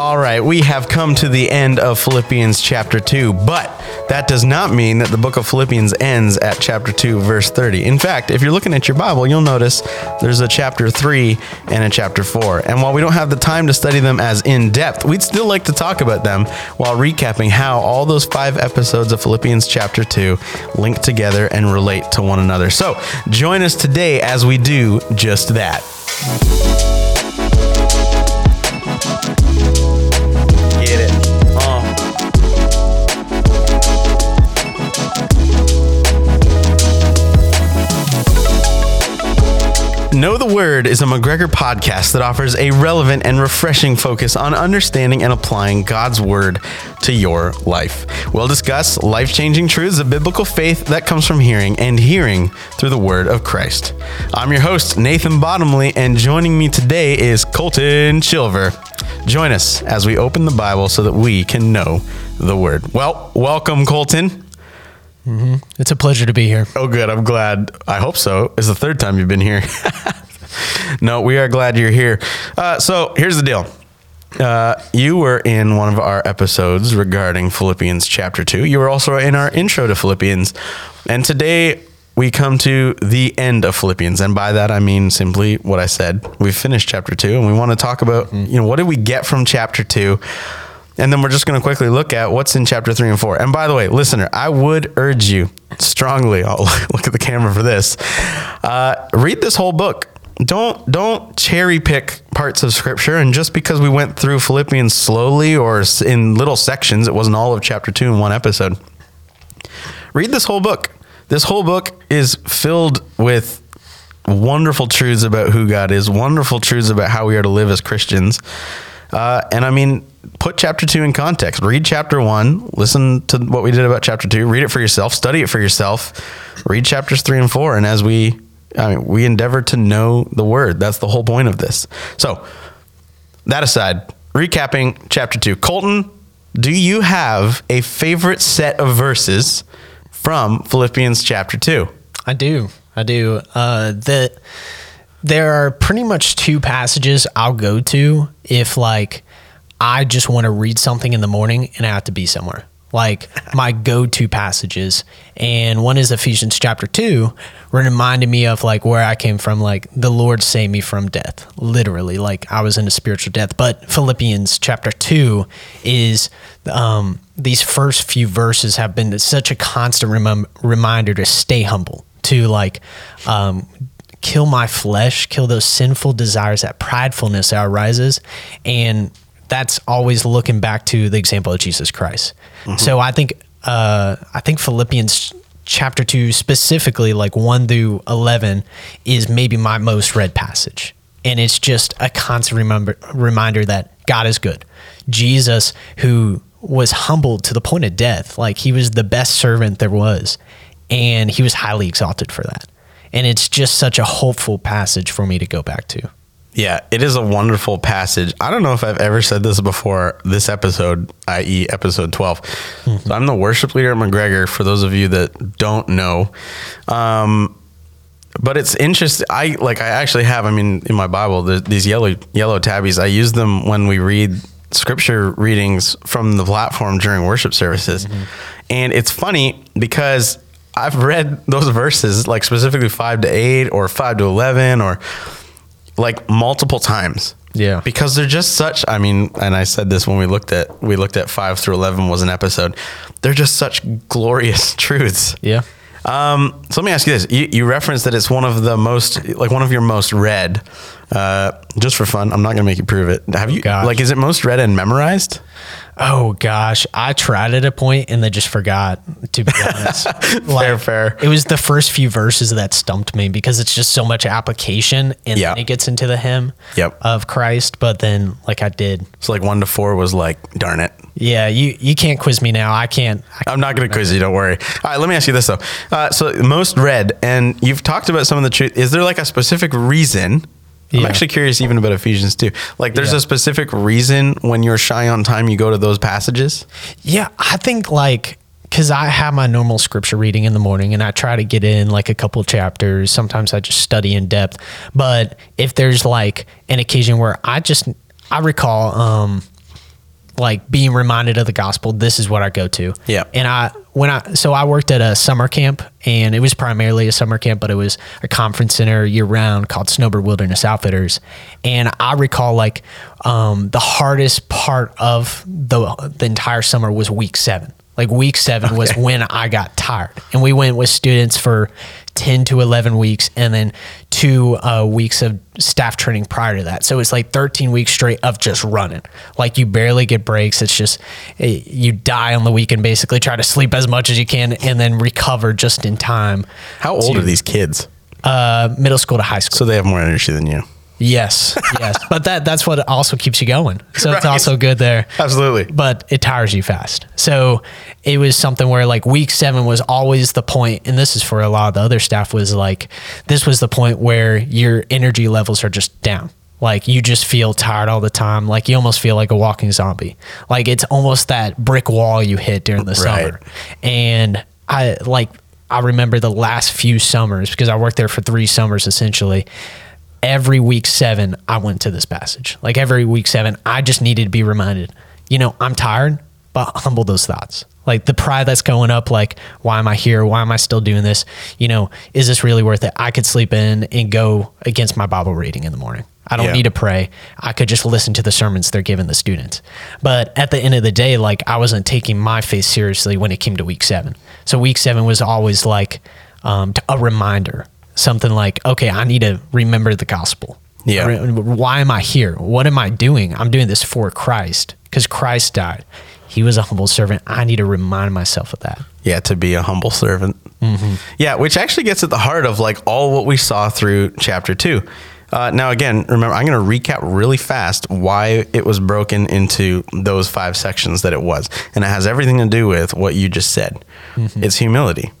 All right, we have come to the end of Philippians chapter 2, but that does not mean that the book of Philippians ends at chapter 2, verse 30. In fact, if you're looking at your Bible, you'll notice there's a chapter 3 and a chapter 4. And while we don't have the time to study them as in depth, we'd still like to talk about them while recapping how all those five episodes of Philippians chapter 2 link together and relate to one another. So join us today as we do just that. Word is a McGregor podcast that offers a relevant and refreshing focus on understanding and applying God's Word to your life. We'll discuss life changing truths of biblical faith that comes from hearing and hearing through the Word of Christ. I'm your host, Nathan Bottomley, and joining me today is Colton Chilver. Join us as we open the Bible so that we can know the Word. Well, welcome, Colton. Mm-hmm. It's a pleasure to be here. Oh, good. I'm glad. I hope so. It's the third time you've been here. no, we are glad you're here. Uh, so here's the deal. Uh, you were in one of our episodes regarding Philippians chapter 2. You were also in our intro to Philippians. And today we come to the end of Philippians. And by that, I mean simply what I said. We've finished chapter 2 and we want to talk about, you know, what did we get from chapter 2? And then we're just going to quickly look at what's in chapter three and four. And by the way, listener, I would urge you strongly. I'll look at the camera for this. Uh, read this whole book. Don't don't cherry pick parts of scripture. And just because we went through Philippians slowly or in little sections, it wasn't all of chapter two in one episode. Read this whole book. This whole book is filled with wonderful truths about who God is, wonderful truths about how we are to live as Christians. Uh, and I mean, put chapter two in context. Read chapter one, listen to what we did about chapter two, read it for yourself, study it for yourself, read chapters three and four. And as we, I mean, we endeavor to know the word. That's the whole point of this. So, that aside, recapping chapter two. Colton, do you have a favorite set of verses from Philippians chapter two? I do. I do. Uh, the there are pretty much two passages I'll go to if like I just want to read something in the morning and I have to be somewhere. Like my go-to passages, and one is Ephesians chapter two, reminding me of like where I came from. Like the Lord saved me from death, literally. Like I was in a spiritual death. But Philippians chapter two is um, these first few verses have been such a constant remem- reminder to stay humble, to like um, kill my flesh, kill those sinful desires, that pridefulness that arises, and that's always looking back to the example of Jesus Christ. So I think uh, I think Philippians chapter two specifically, like one through eleven, is maybe my most read passage, and it's just a constant remember, reminder that God is good. Jesus, who was humbled to the point of death, like he was the best servant there was, and he was highly exalted for that. And it's just such a hopeful passage for me to go back to. Yeah, it is a wonderful passage. I don't know if I've ever said this before this episode, i.e., episode 12. So I'm the worship leader at McGregor, for those of you that don't know. Um, but it's interesting. I like, I actually have, I mean, in my Bible, these yellow, yellow tabbies. I use them when we read scripture readings from the platform during worship services. And it's funny because I've read those verses, like specifically five to eight or five to 11 or like multiple times. Yeah. Because they're just such I mean, and I said this when we looked at we looked at 5 through 11 was an episode. They're just such glorious truths. Yeah. Um, so let me ask you this: you, you referenced that it's one of the most, like one of your most read. Uh, just for fun, I'm not going to make you prove it. Have you? Gosh. Like, is it most read and memorized? Oh gosh, I tried at a point and then just forgot. To be honest, Fair, fair. It was the first few verses that stumped me because it's just so much application, and Yeah. it gets into the hymn Yep. of Christ. But then, like I did, So like one to four was like, darn it. yeah, you you can't quiz me now. I can't. I, I'm not going to quiz you. Don't worry. All right, let me ask you this though. Uh, so most read, and you've talked about some of the truth. Is there like a specific reason? I'm actually curious even about Ephesians too. Like, there's Yeah. a specific reason when you're shy on time, you go to those passages. yeah, I think like because I have my normal scripture reading in the morning and I try to get in like a couple chapters. Sometimes I just study in depth. But if there's like an occasion where I just, I recall, um, like being reminded of the gospel. This is what I go to. Yeah. And I when I so I worked at a summer camp and it was primarily a summer camp, but it was a conference center year round called Snowbird Wilderness Outfitters. And I recall like um, the hardest part of the the entire summer was week seven. Like week seven was when I got tired, and we went with students for ten to eleven weeks, and then two uh, weeks of staff training prior to that. So it's like thirteen weeks straight of just running. Like you barely get breaks. It's just eh, you die on the weekend. Basically, try to sleep as much as you can, and then recover just in time. How old to- are these kids? Uh, middle school to high school. So they have more energy than you. Yes, yes, but that that's what also keeps you going. So it's also good there. Absolutely. but it tires you fast. So it was something where like week seven was always the point, and this is for a lot of the other staff was like this was the point where your energy levels are just down. Like you just feel tired all the time. Like you almost feel like a walking zombie. Like it's almost that brick wall you hit during the Right. summer. And I like I remember the last few summers because I worked there for three summers essentially every week seven, I went to this passage. Like every week seven, I just needed to be reminded, you know, I'm tired, but humble those thoughts. Like the pride that's going up, like, why am I here? Why am I still doing this? You know, is this really worth it? I could sleep in and go against my Bible reading in the morning. I don't Yeah. need to pray. I could just listen to the sermons they're giving the students. But at the end of the day, like I wasn't taking my faith seriously when it came to week seven. So week seven was always like um, a reminder, something like, okay, I need to remember the gospel. Yeah. Why am I here? What am I doing? I'm doing this for Christ because Christ died. He was a humble servant. I need to remind myself of that. Yeah, to be a humble servant. Yeah, which actually gets at the heart of like all what we saw through chapter two. Uh, now, again, remember, I'm going to recap really fast why it was broken into those five sections that it was. And it has everything to do with what you just said it's humility.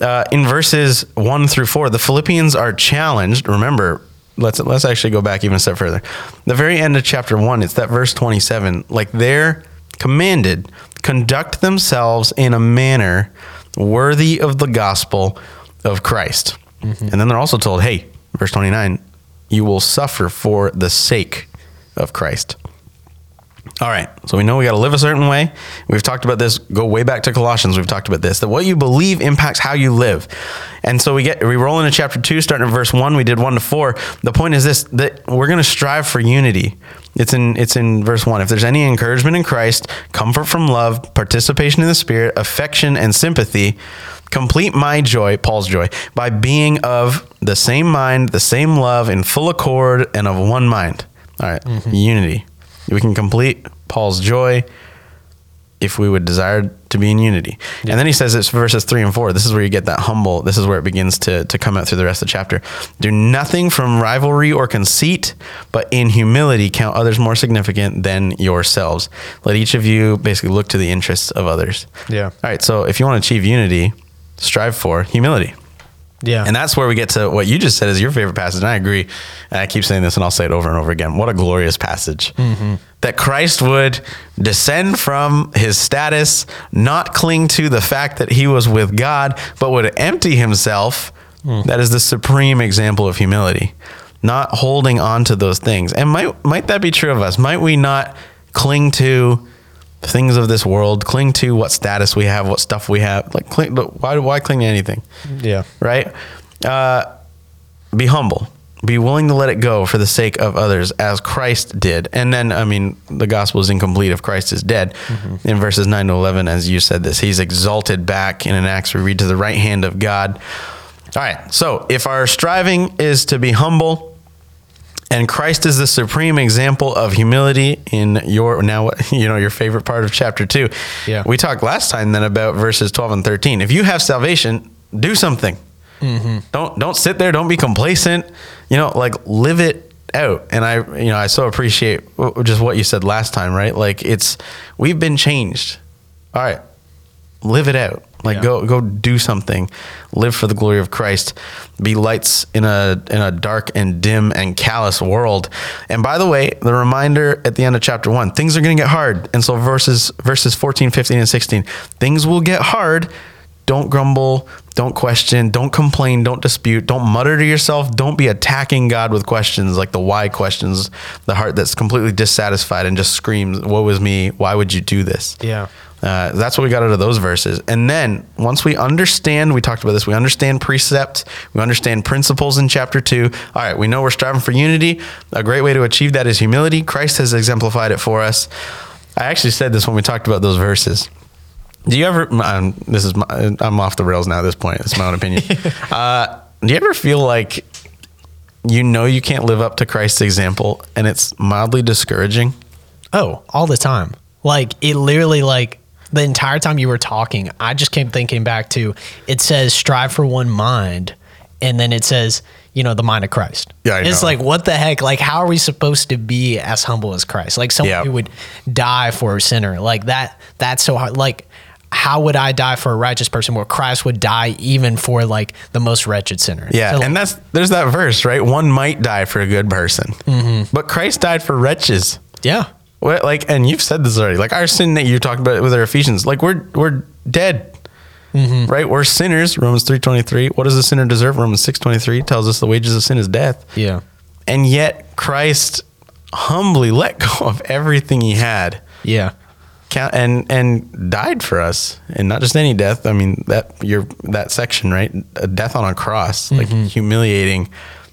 Uh, in verses one through four, the Philippians are challenged. Remember, let's let's actually go back even a step further. The very end of chapter one, it's that verse twenty seven. Like they're commanded, conduct themselves in a manner worthy of the gospel of Christ. And then they're also told, hey, verse twenty nine, you will suffer for the sake of Christ. All right. So we know we got to live a certain way. We've talked about this. Go way back to Colossians. We've talked about this. That what you believe impacts how you live. And so we get we roll into chapter two, starting at verse one. We did one to four. The point is this: that we're going to strive for unity. It's in it's in verse one. If there's any encouragement in Christ, comfort from love, participation in the Spirit, affection and sympathy, complete my joy, Paul's joy, by being of the same mind, the same love, in full accord, and of one mind. All right, mm-hmm. unity. We can complete Paul's joy if we would desire to be in unity. And then he says it's verses three and four. This is where you get that humble. This is where it begins to, to come out through the rest of the chapter. Do nothing from rivalry or conceit, but in humility count others more significant than yourselves. Let each of you basically look to the interests of others. Yeah. All right. So if you want to achieve unity, strive for humility. Yeah. And that's where we get to what you just said is your favorite passage. And I agree. And I keep saying this and I'll say it over and over again. What a glorious passage. Mm-hmm. That Christ would descend from his status, not cling to the fact that he was with God, but would empty himself. Mm. That is the supreme example of humility, not holding on to those things. And might, might that be true of us? Might we not cling to things of this world, cling to what status we have, what stuff we have? Like, cling, why, why cling to anything? yeah. right? Uh, be humble. Be willing to let it go for the sake of others, as Christ did. And then, I mean, the gospel is incomplete if Christ is dead. In verses 9 to 11, as you said this, he's exalted back in an Acts we read to the right hand of God. All right. So if our striving is to be humble, and Christ is the supreme example of humility in your now you know your favorite part of chapter 2. Yeah. We talked last time then about verses 12 and 13. If you have salvation, do something. Mm-hmm. Don't don't sit there, don't be complacent. You know, like live it out. And I you know, I so appreciate just what you said last time, right? Like it's we've been changed. All right. Live it out. Like Yeah. go go do something. Live for the glory of Christ. Be lights in a in a dark and dim and callous world. And by the way, the reminder at the end of chapter 1, things are going to get hard. And so verses verses 14, 15 and 16, things will get hard. Don't grumble, Don't question. Don't complain. Don't dispute. Don't mutter to yourself. Don't be attacking God with questions like the why questions, the heart that's completely dissatisfied and just screams, Woe is me. Why would you do this? Yeah. Uh, that's what we got out of those verses. And then once we understand, we talked about this, we understand precept, we understand principles in chapter two. All right, we know we're striving for unity. A great way to achieve that is humility. Christ has exemplified it for us. I actually said this when we talked about those verses. Do you ever? Um, this is my, I'm off the rails now. At this point, it's my own opinion. uh, do you ever feel like you know you can't live up to Christ's example, and it's mildly discouraging? Oh, all the time. Like it literally like the entire time you were talking, I just kept thinking back to it says strive for one mind, and then it says you know the mind of Christ. Yeah, I it's know. like what the heck? Like how are we supposed to be as humble as Christ? Like someone Yeah. who would die for a sinner, like that. That's so hard. Like how would I die for a righteous person? Where Christ would die even for like the most wretched sinner. Yeah, So, and that's there's that verse, right? One might die for a good person, mm-hmm. but Christ died for wretches. yeah, What, like, and you've said this already. Like our sin that you talked about with our Ephesians, like we're we're dead, mm-hmm. right? We're sinners. Romans three twenty three. What does the sinner deserve? Romans six twenty three tells us the wages of sin is death. yeah, And yet Christ humbly let go of everything he had yeah, count and and died for us and not just any death i mean that your that section right a death on a cross like mm-hmm. humiliating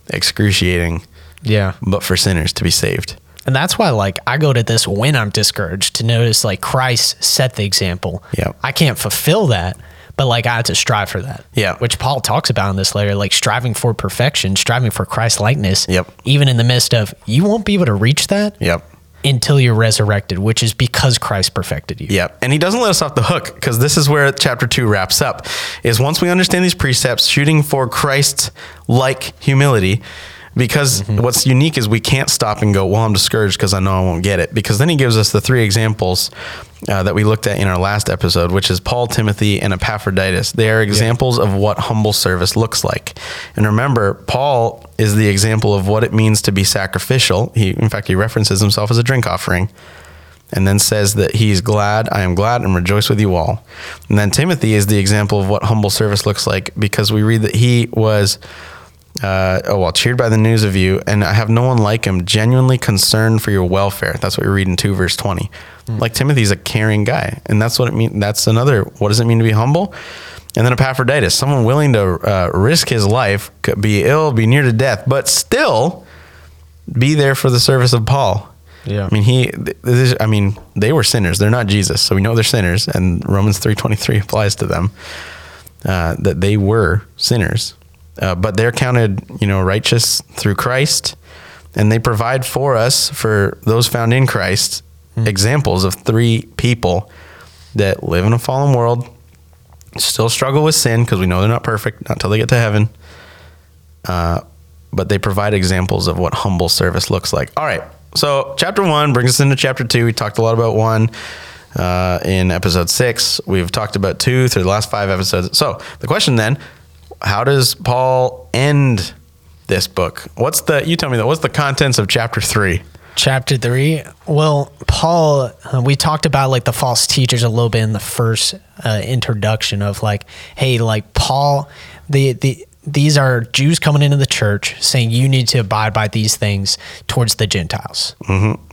excruciating yeah. but for sinners to be saved And that's why, like, I go to this when I'm discouraged to notice, like, Christ set the example. Yeah. I can't fulfill that, but, like, I have to strive for that. Yeah. Which Paul talks about in this letter, like, striving for perfection, striving for Christ likeness. Yep. Even in the midst of, you won't be able to reach that yep until you're resurrected, which is because Christ perfected you. Yep. And he doesn't let us off the hook because this is where chapter two wraps up. Is once we understand these precepts, shooting for Christ like humility. Because what's unique is we can't stop and go, well, I'm discouraged because I know I won't get it. Because then he gives us the three examples uh, that we looked at in our last episode, which is Paul, Timothy, and Epaphroditus. They are examples of what humble service looks like. And remember, Paul is the example of what it means to be sacrificial. He, in fact, he references himself as a drink offering and then says that he's glad, I am glad and rejoice with you all. And then Timothy is the example of what humble service looks like because we read that he was, uh, oh, well, cheered by the news of you, and I have no one like him, genuinely concerned for your welfare. That's what we read in 2 verse 20. Like Timothy's a caring guy, and that's what it means. That's another, what does it mean to be humble? And then Epaphroditus, someone willing to uh, risk his life, could be ill, be near to death, but still be there for the service of Paul. Yeah. I mean, he. This, I mean, they were sinners. They're not Jesus, so we know they're sinners, and Romans three twenty three applies to them. Uh, that they were sinners, uh, but they're counted, you know, righteous through Christ, and they provide for us for those found in Christ examples of three people that live in a fallen world, still struggle with sin because we know they're not perfect, not until they get to heaven. Uh, but they provide examples of what humble service looks like. All right. So, chapter one brings us into chapter two. We talked a lot about one uh, in episode six. We've talked about two through the last five episodes. So, the question then how does Paul end this book? What's the, you tell me that, what's the contents of chapter three? chapter three well paul uh, we talked about like the false teachers a little bit in the first uh, introduction of like hey like paul the the these are Jews coming into the church saying you need to abide by these things towards the Gentiles.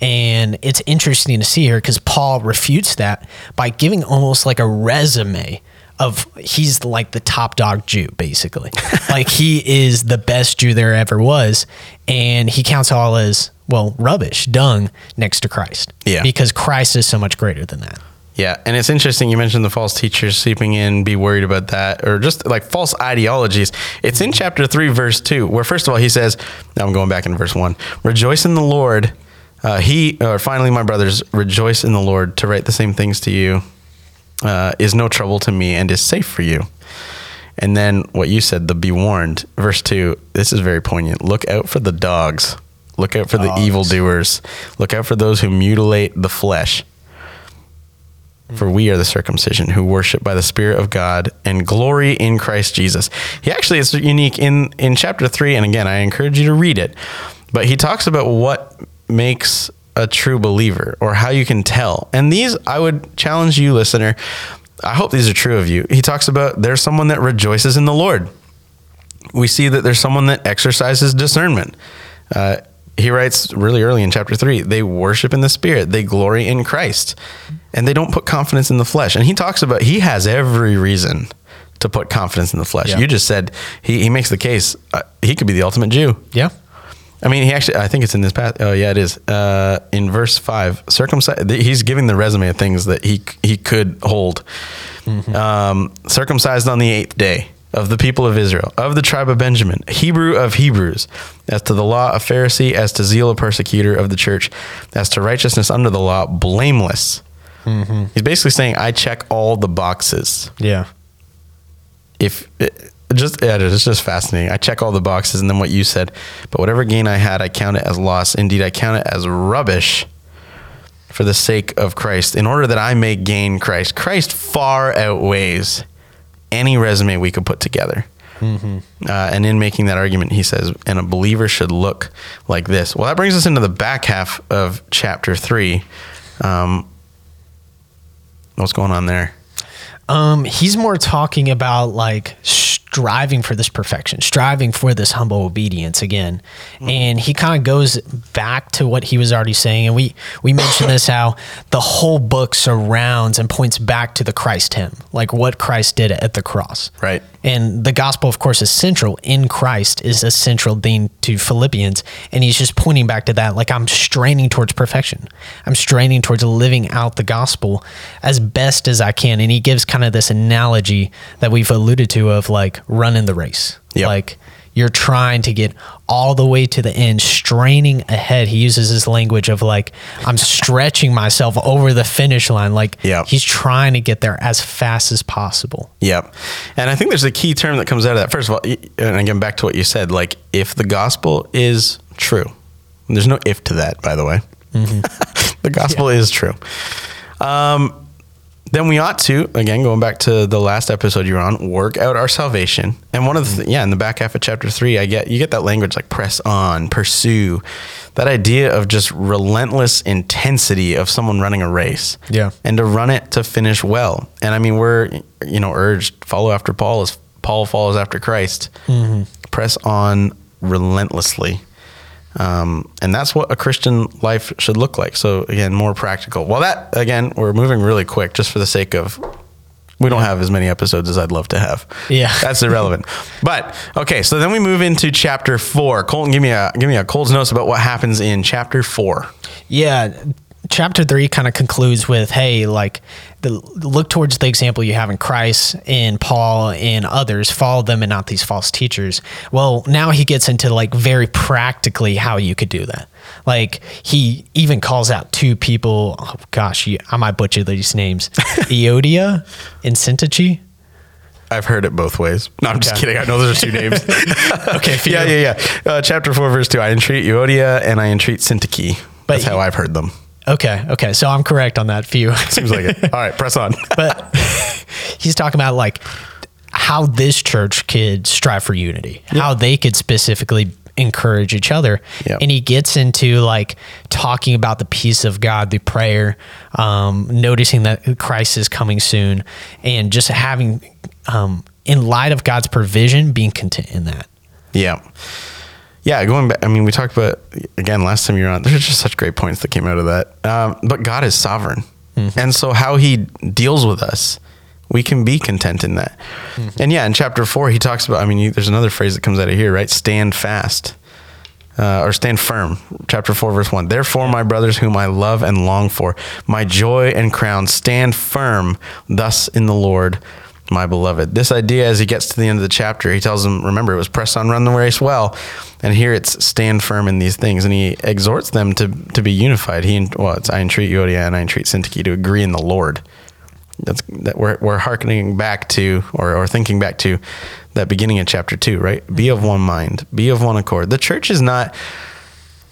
And it's interesting to see here because Paul refutes that by giving almost like a resume of he's like the top dog Jew, basically. like he is the best Jew there ever was. And he counts all as, well, rubbish, dung next to Christ. Yeah. Because Christ is so much greater than that. Yeah, and it's interesting you mentioned the false teachers seeping in, be worried about that, or just like false ideologies. It's in chapter 3, verse 2, where first of all, he says, now I'm going back in verse 1 Rejoice in the Lord. Uh, he, or finally, my brothers, rejoice in the Lord to write the same things to you uh, is no trouble to me and is safe for you. And then what you said, the be warned, verse 2, this is very poignant. Look out for the dogs. Look out for the Dogs. evildoers. Look out for those who mutilate the flesh. For we are the circumcision who worship by the Spirit of God and glory in Christ Jesus. He actually is unique in, in chapter three. And again, I encourage you to read it. But he talks about what makes a true believer or how you can tell. And these, I would challenge you, listener, I hope these are true of you. He talks about there's someone that rejoices in the Lord. We see that there's someone that exercises discernment. Uh, he writes really early in chapter three they worship in the spirit they glory in christ and they don't put confidence in the flesh and he talks about he has every reason to put confidence in the flesh Yeah. you just said he, he makes the case uh, he could be the ultimate jew Yeah. I mean, he actually, I think it's in this path. Oh, yeah, it is. Uh, in verse five, circumcised, he's giving the resume of things that he, he could hold. Um, circumcised on the eighth day of the people of Israel, of the tribe of Benjamin, Hebrew of Hebrews, as to the law, a Pharisee, as to zeal, a persecutor of the church, as to righteousness under the law, blameless. He's basically saying, I check all the boxes Yeah. if it, just yeah, it's just fascinating. I check all the boxes, and then what you said, but whatever gain I had, I count it as loss. Indeed, I count it as rubbish for the sake of Christ, in order that I may gain Christ. Christ far outweighs any resume we could put together. Uh, and in making that argument, he says, and a believer should look like this. Well, that brings us into the back half of chapter three. Um, what's going on there? Um, he's more talking about like striving for this perfection, striving for this humble obedience again. And he kind of goes back to what he was already saying. And we, we mentioned this how the whole book surrounds and points back to the Christ hymn, like what Christ did at the cross. Right. And the gospel, of course, is central in Christ, is a central thing to Philippians. And he's just pointing back to that. Like, I'm straining towards perfection. I'm straining towards living out the gospel as best as I can. And he gives kind of this analogy that we've alluded to of like running the race. Yep. Like, you're trying to get all the way to the end, straining ahead. He uses this language of like, I'm stretching myself over the finish line. Like, Yep. he's trying to get there as fast as possible. Yep. And I think there's a key term that comes out of that. First of all, and again, back to what you said, like if the gospel is true, there's no if to that, by the way, the gospel is true. Um, then we ought to, again, going back to the last episode you were on, work out our salvation. And one of the, yeah, in the back half of chapter three, I get, you get that language like press on, pursue, that idea of just relentless intensity of someone running a race Yeah. and to run it to finish well. And I mean, we're you know urged follow after Paul as Paul follows after Christ. Mm-hmm. Press on relentlessly, um, and that's what a Christian life should look like. So again, more practical. Well, that again, we're moving really quick just for the sake of. We don't have as many episodes as I'd love to have. Yeah. that's irrelevant. But okay, so then we move into chapter four. Colton, give me a give me a Cole's notes about what happens in chapter four. Yeah. Chapter three kind of concludes with, hey, like, the, look towards the example you have in Christ, in Paul, and others. Follow them and not these false teachers. Well, now he gets into like very practically how you could do that. Like he even calls out two people. Oh gosh, you, I might butcher these names: Eodia and Syntyche. I've heard it both ways. No, I'm just kidding. I know those are two names. Okay, yeah, yeah, yeah. Uh, chapter four, verse two. I entreat Euodia and I entreat Syntyche. But That's how I've heard them. Okay, okay, so I'm correct on that few. Seems like it. All right, press on. but he's talking about like how this church could strive for unity, how they could specifically encourage each other. Yep. And he gets into like talking about the peace of God through prayer, um, noticing that Christ is coming soon, and just having, um, in light of God's provision, being content in that. Yeah. Yeah, going back, I mean, we talked about, again, last time you were on, there's just such great points that came out of that. Um, but God is sovereign. And so, how he deals with us, we can be content in that. And yeah, in chapter four, he talks about, I mean, you, there's another phrase that comes out of here, right? Stand fast. Uh, or stand firm. Chapter 4, verse 1. Therefore, my brothers, whom I love and long for, my joy and crown, stand firm thus in the Lord, my beloved. This idea, as he gets to the end of the chapter, he tells them, remember, it was press on, run the race well. And here it's stand firm in these things. And he exhorts them to, to be unified. He, well, it's I entreat Euodia and I entreat Syntyche to agree in the Lord. That's that we're, we're hearkening back to or, or thinking back to that beginning of chapter two, right? Be of one mind, be of one accord. The church is not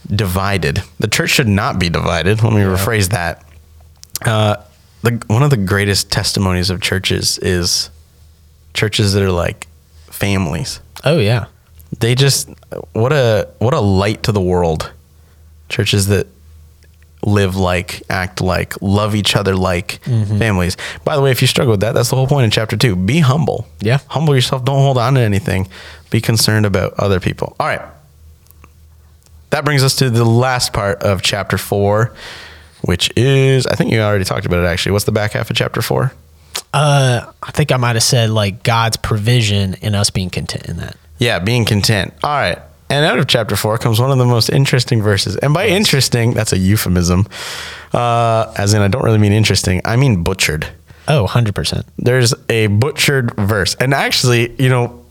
divided. The church should not be divided. Let me rephrase that. Uh, the one of the greatest testimonies of churches is churches that are like families. Oh, yeah. They just what a what a light to the world. Churches that live like, act like, love each other like Mm-hmm. families. By the way, if you struggle with that, that's the whole point in chapter two. Be humble. Yeah. Humble yourself. Don't hold on to anything. Be concerned about other people. All right. That brings us to the last part of chapter four, which is, I think you already talked about it actually. What's the back half of chapter four? Uh, I think I might have said like God's provision and us being content in that. Yeah, being content. All right. And out of chapter four comes one of the most interesting verses. And by interesting, that's a euphemism. Uh, as in, I don't really mean interesting, I mean butchered. Oh, 100%. There's a butchered verse. And actually, you know,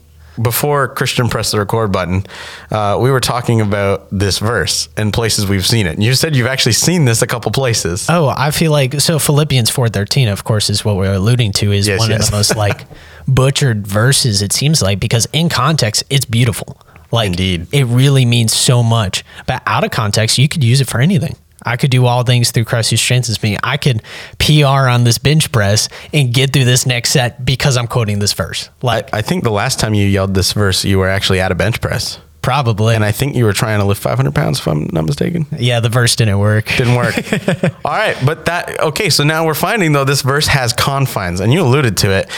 before Christian pressed the record button, uh, we were talking about this verse and places we've seen it. And you said you've actually seen this a couple places. Oh, I feel like so Philippians 4:13 of course is what we're alluding to is Yes, one yes. of the most like butchered verses it seems like because in context it's beautiful. Like Indeed. it really means so much. But out of context you could use it for anything. I could do all things through Christ who strengthens me. I could PR on this bench press and get through this next set because I'm quoting this verse. Like I, I think the last time you yelled this verse, you were actually at a bench press. probably. And I think you were trying to lift 500 pounds, if I'm not mistaken. yeah, the verse didn't work. Didn't work. All right, but that okay. So now we're finding though this verse has confines, and you alluded to it.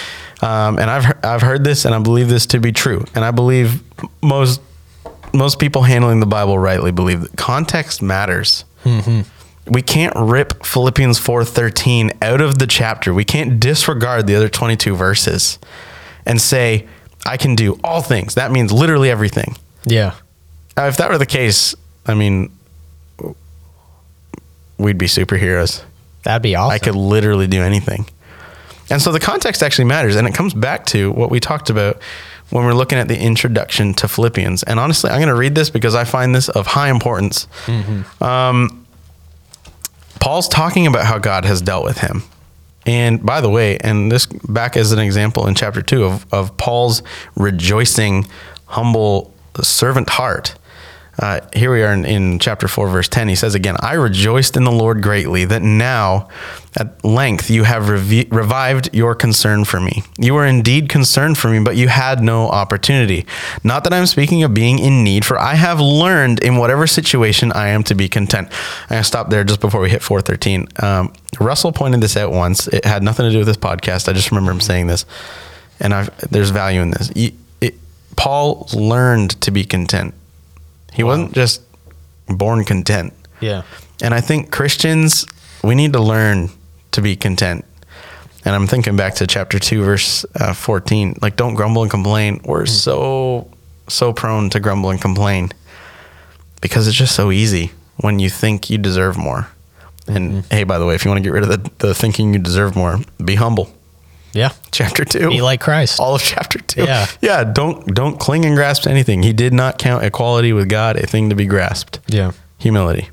Um, and I've I've heard this, and I believe this to be true. And I believe most most people handling the Bible rightly believe that context matters. Mm-hmm. We can't rip Philippians four thirteen out of the chapter. We can't disregard the other twenty two verses and say I can do all things. That means literally everything. Yeah. If that were the case, I mean, we'd be superheroes. That'd be awesome. I could literally do anything. And so the context actually matters. And it comes back to what we talked about when we're looking at the introduction to Philippians. And honestly, I'm going to read this because I find this of high importance. Um, Paul's talking about how God has dealt with him. And by the way, and this back as an example in chapter two of, of Paul's rejoicing, humble servant heart. Uh, here we are in, in chapter 4, verse 10. He says again, I rejoiced in the Lord greatly that now at length you have revi- revived your concern for me. You were indeed concerned for me, but you had no opportunity. Not that I'm speaking of being in need, for I have learned in whatever situation I am to be content. Going to stop there just before we hit 413. Um, Russell pointed this out once. It had nothing to do with this podcast. I just remember him saying this, and I've, there's value in this. You- it- Paul learned to be content. He wasn't just born content. yeah. And I think Christians, we need to learn to be content. And I'm thinking back to chapter 2, verse uh, 14. Like, don't grumble and complain. We're so, so prone to grumble and complain because it's just so easy when you think you deserve more. And hey, by the way, if you want to get rid of the, the thinking you deserve more, be humble. Yeah. Chapter 2 Be like Christ. all of chapter two. Yeah. yeah. Don't don't cling and grasp to anything. He did not count equality with God a thing to be grasped. Yeah. Humility.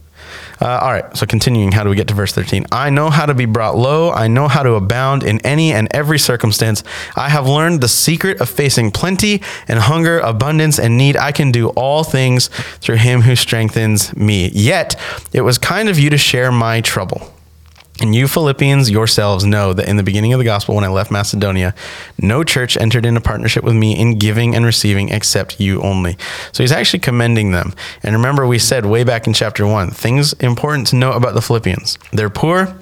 Uh, all right. So continuing, how do we get to verse thirteen? I know how to be brought low. I know how to abound in any and every circumstance. I have learned the secret of facing plenty and hunger, abundance and need. I can do all things through Him who strengthens me. Yet it was kind of you to share my trouble. And you Philippians yourselves know that in the beginning of the gospel, when I left Macedonia, no church entered into partnership with me in giving and receiving except you only. So he's actually commending them. And remember, we said way back in chapter one things important to know about the Philippians they're poor,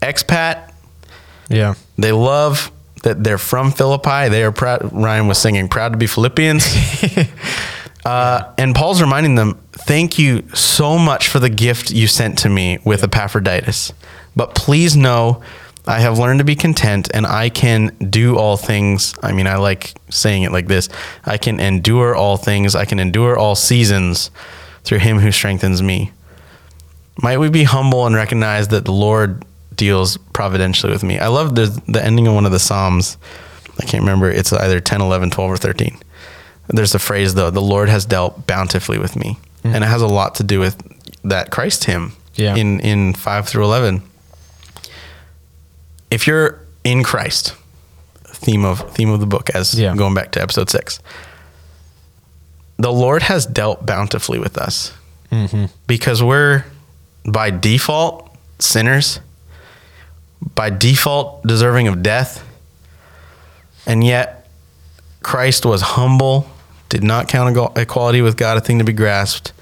expat, Yeah. they love that they're from Philippi. They are proud. Ryan was singing, proud to be Philippians. uh, and Paul's reminding them, thank you so much for the gift you sent to me with Epaphroditus. But please know, I have learned to be content and I can do all things. I mean, I like saying it like this I can endure all things, I can endure all seasons through him who strengthens me. Might we be humble and recognize that the Lord deals providentially with me? I love the, the ending of one of the Psalms. I can't remember. It's either 10, 11, 12, or 13. There's a phrase, though, the Lord has dealt bountifully with me. Mm. And it has a lot to do with that Christ hymn Yeah. in, in 5 through 11. If you're in Christ, theme of theme of the book as Yeah. going back to episode 6. The Lord has dealt bountifully with us because we're by default sinners, by default deserving of death, and yet Christ was humble, did not count equality with God a thing to be grasped,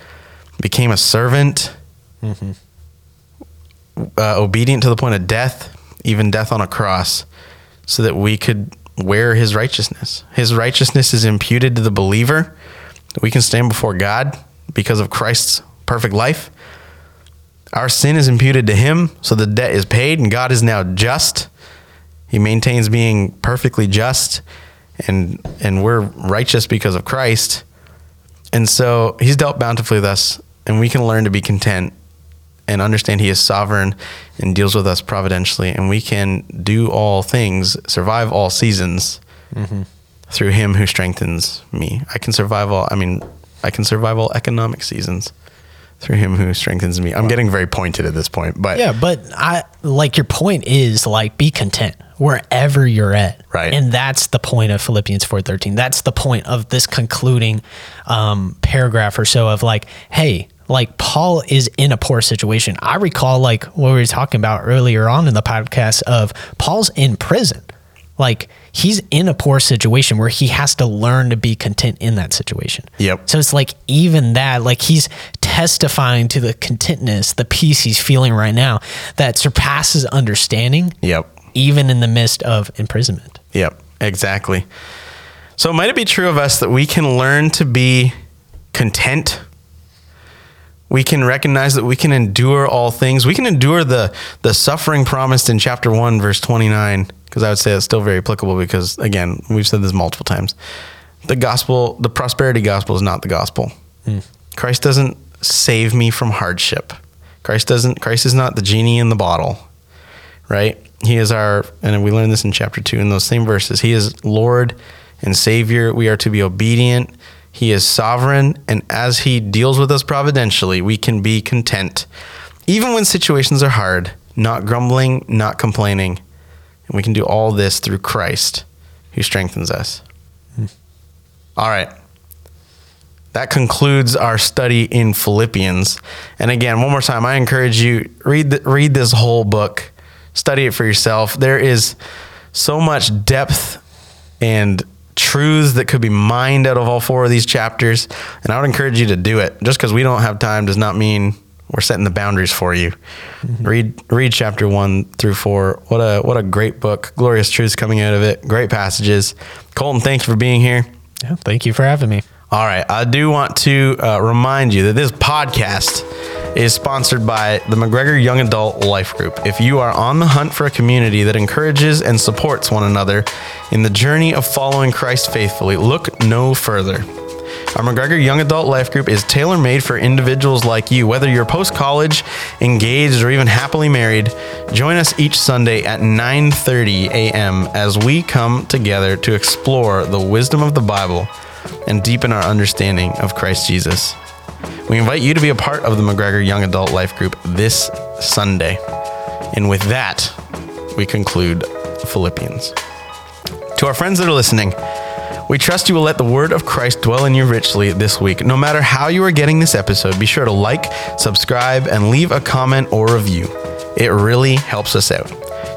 became a servant, uh, obedient to the point of death, even death on a cross, so that we could wear his righteousness. His righteousness is imputed to the believer. We can stand before God because of Christ's perfect life. Our sin is imputed to him, so the debt is paid, and God is now just. He maintains being perfectly just, and and we're righteous because of Christ. And so he's dealt bountifully with us, and we can learn to be content and understand he is sovereign and deals with us providentially, and we can do all things, survive all seasons through him who strengthens me. I can survive all, I mean, I can survive all economic seasons through him who strengthens me. I'm getting very pointed at this point, but Yeah, but I like your point is like be content wherever you're at. Right. And that's the point of Philippians 4:13. That's the point of this concluding um, paragraph or so of like, hey, like Paul is in a poor situation. I recall like what we were talking about earlier on in the podcast of Paul's in prison. Like he's in a poor situation where he has to learn to be content in that situation. Yep. So it's like even that, like he's testifying to the contentness, the peace he's feeling right now that surpasses understanding, yep. even in the midst of imprisonment. Yep, exactly. So, might it be true of us that we can learn to be content? We can recognize that we can endure all things. We can endure the the suffering promised in chapter 1 verse 29 because I would say it's still very applicable because again, we've said this multiple times. The gospel, the prosperity gospel is not the gospel. Hmm. Christ doesn't save me from hardship. Christ doesn't Christ is not the genie in the bottle right? He is our, and we learned this in chapter two in those same verses. He is Lord and Savior. We are to be obedient. He is sovereign. And as He deals with us providentially, we can be content, even when situations are hard, not grumbling, not complaining. And we can do all this through Christ who strengthens us. All right. That concludes our study in Philippians. And again, one more time, I encourage you read the, read this whole book, study it for yourself. There is so much depth and truths that could be mined out of all four of these chapters, and I would encourage you to do it. Just because we don't have time does not mean we're setting the boundaries for you. Read read chapter one through four. What a what a great book. Glorious truths coming out of it. Great passages. Colton, thank you for being here. Yeah, thank you for having me. All right. I do want to uh, remind you that this podcast is sponsored by the McGregor Young Adult Life Group. If you are on the hunt for a community that encourages and supports one another in the journey of following Christ faithfully, look no further. Our McGregor Young Adult Life Group is tailor made for individuals like you. Whether you're post college, engaged, or even happily married, join us each Sunday at 9:30 a.m. as we come together to explore the wisdom of the Bible and deepen our understanding of Christ Jesus. We invite you to be a part of the McGregor Young Adult Life Group this Sunday. And with that, we conclude Philippians. To our friends that are listening, we trust you will let the word of Christ dwell in you richly this week. No matter how you are getting this episode, be sure to like, subscribe, and leave a comment or review. It really helps us out.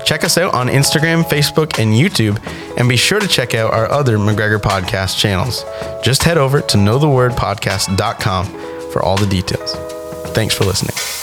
Check us out on Instagram, Facebook, and YouTube, and be sure to check out our other McGregor podcast channels. Just head over to knowthewordpodcast.com for all the details. Thanks for listening.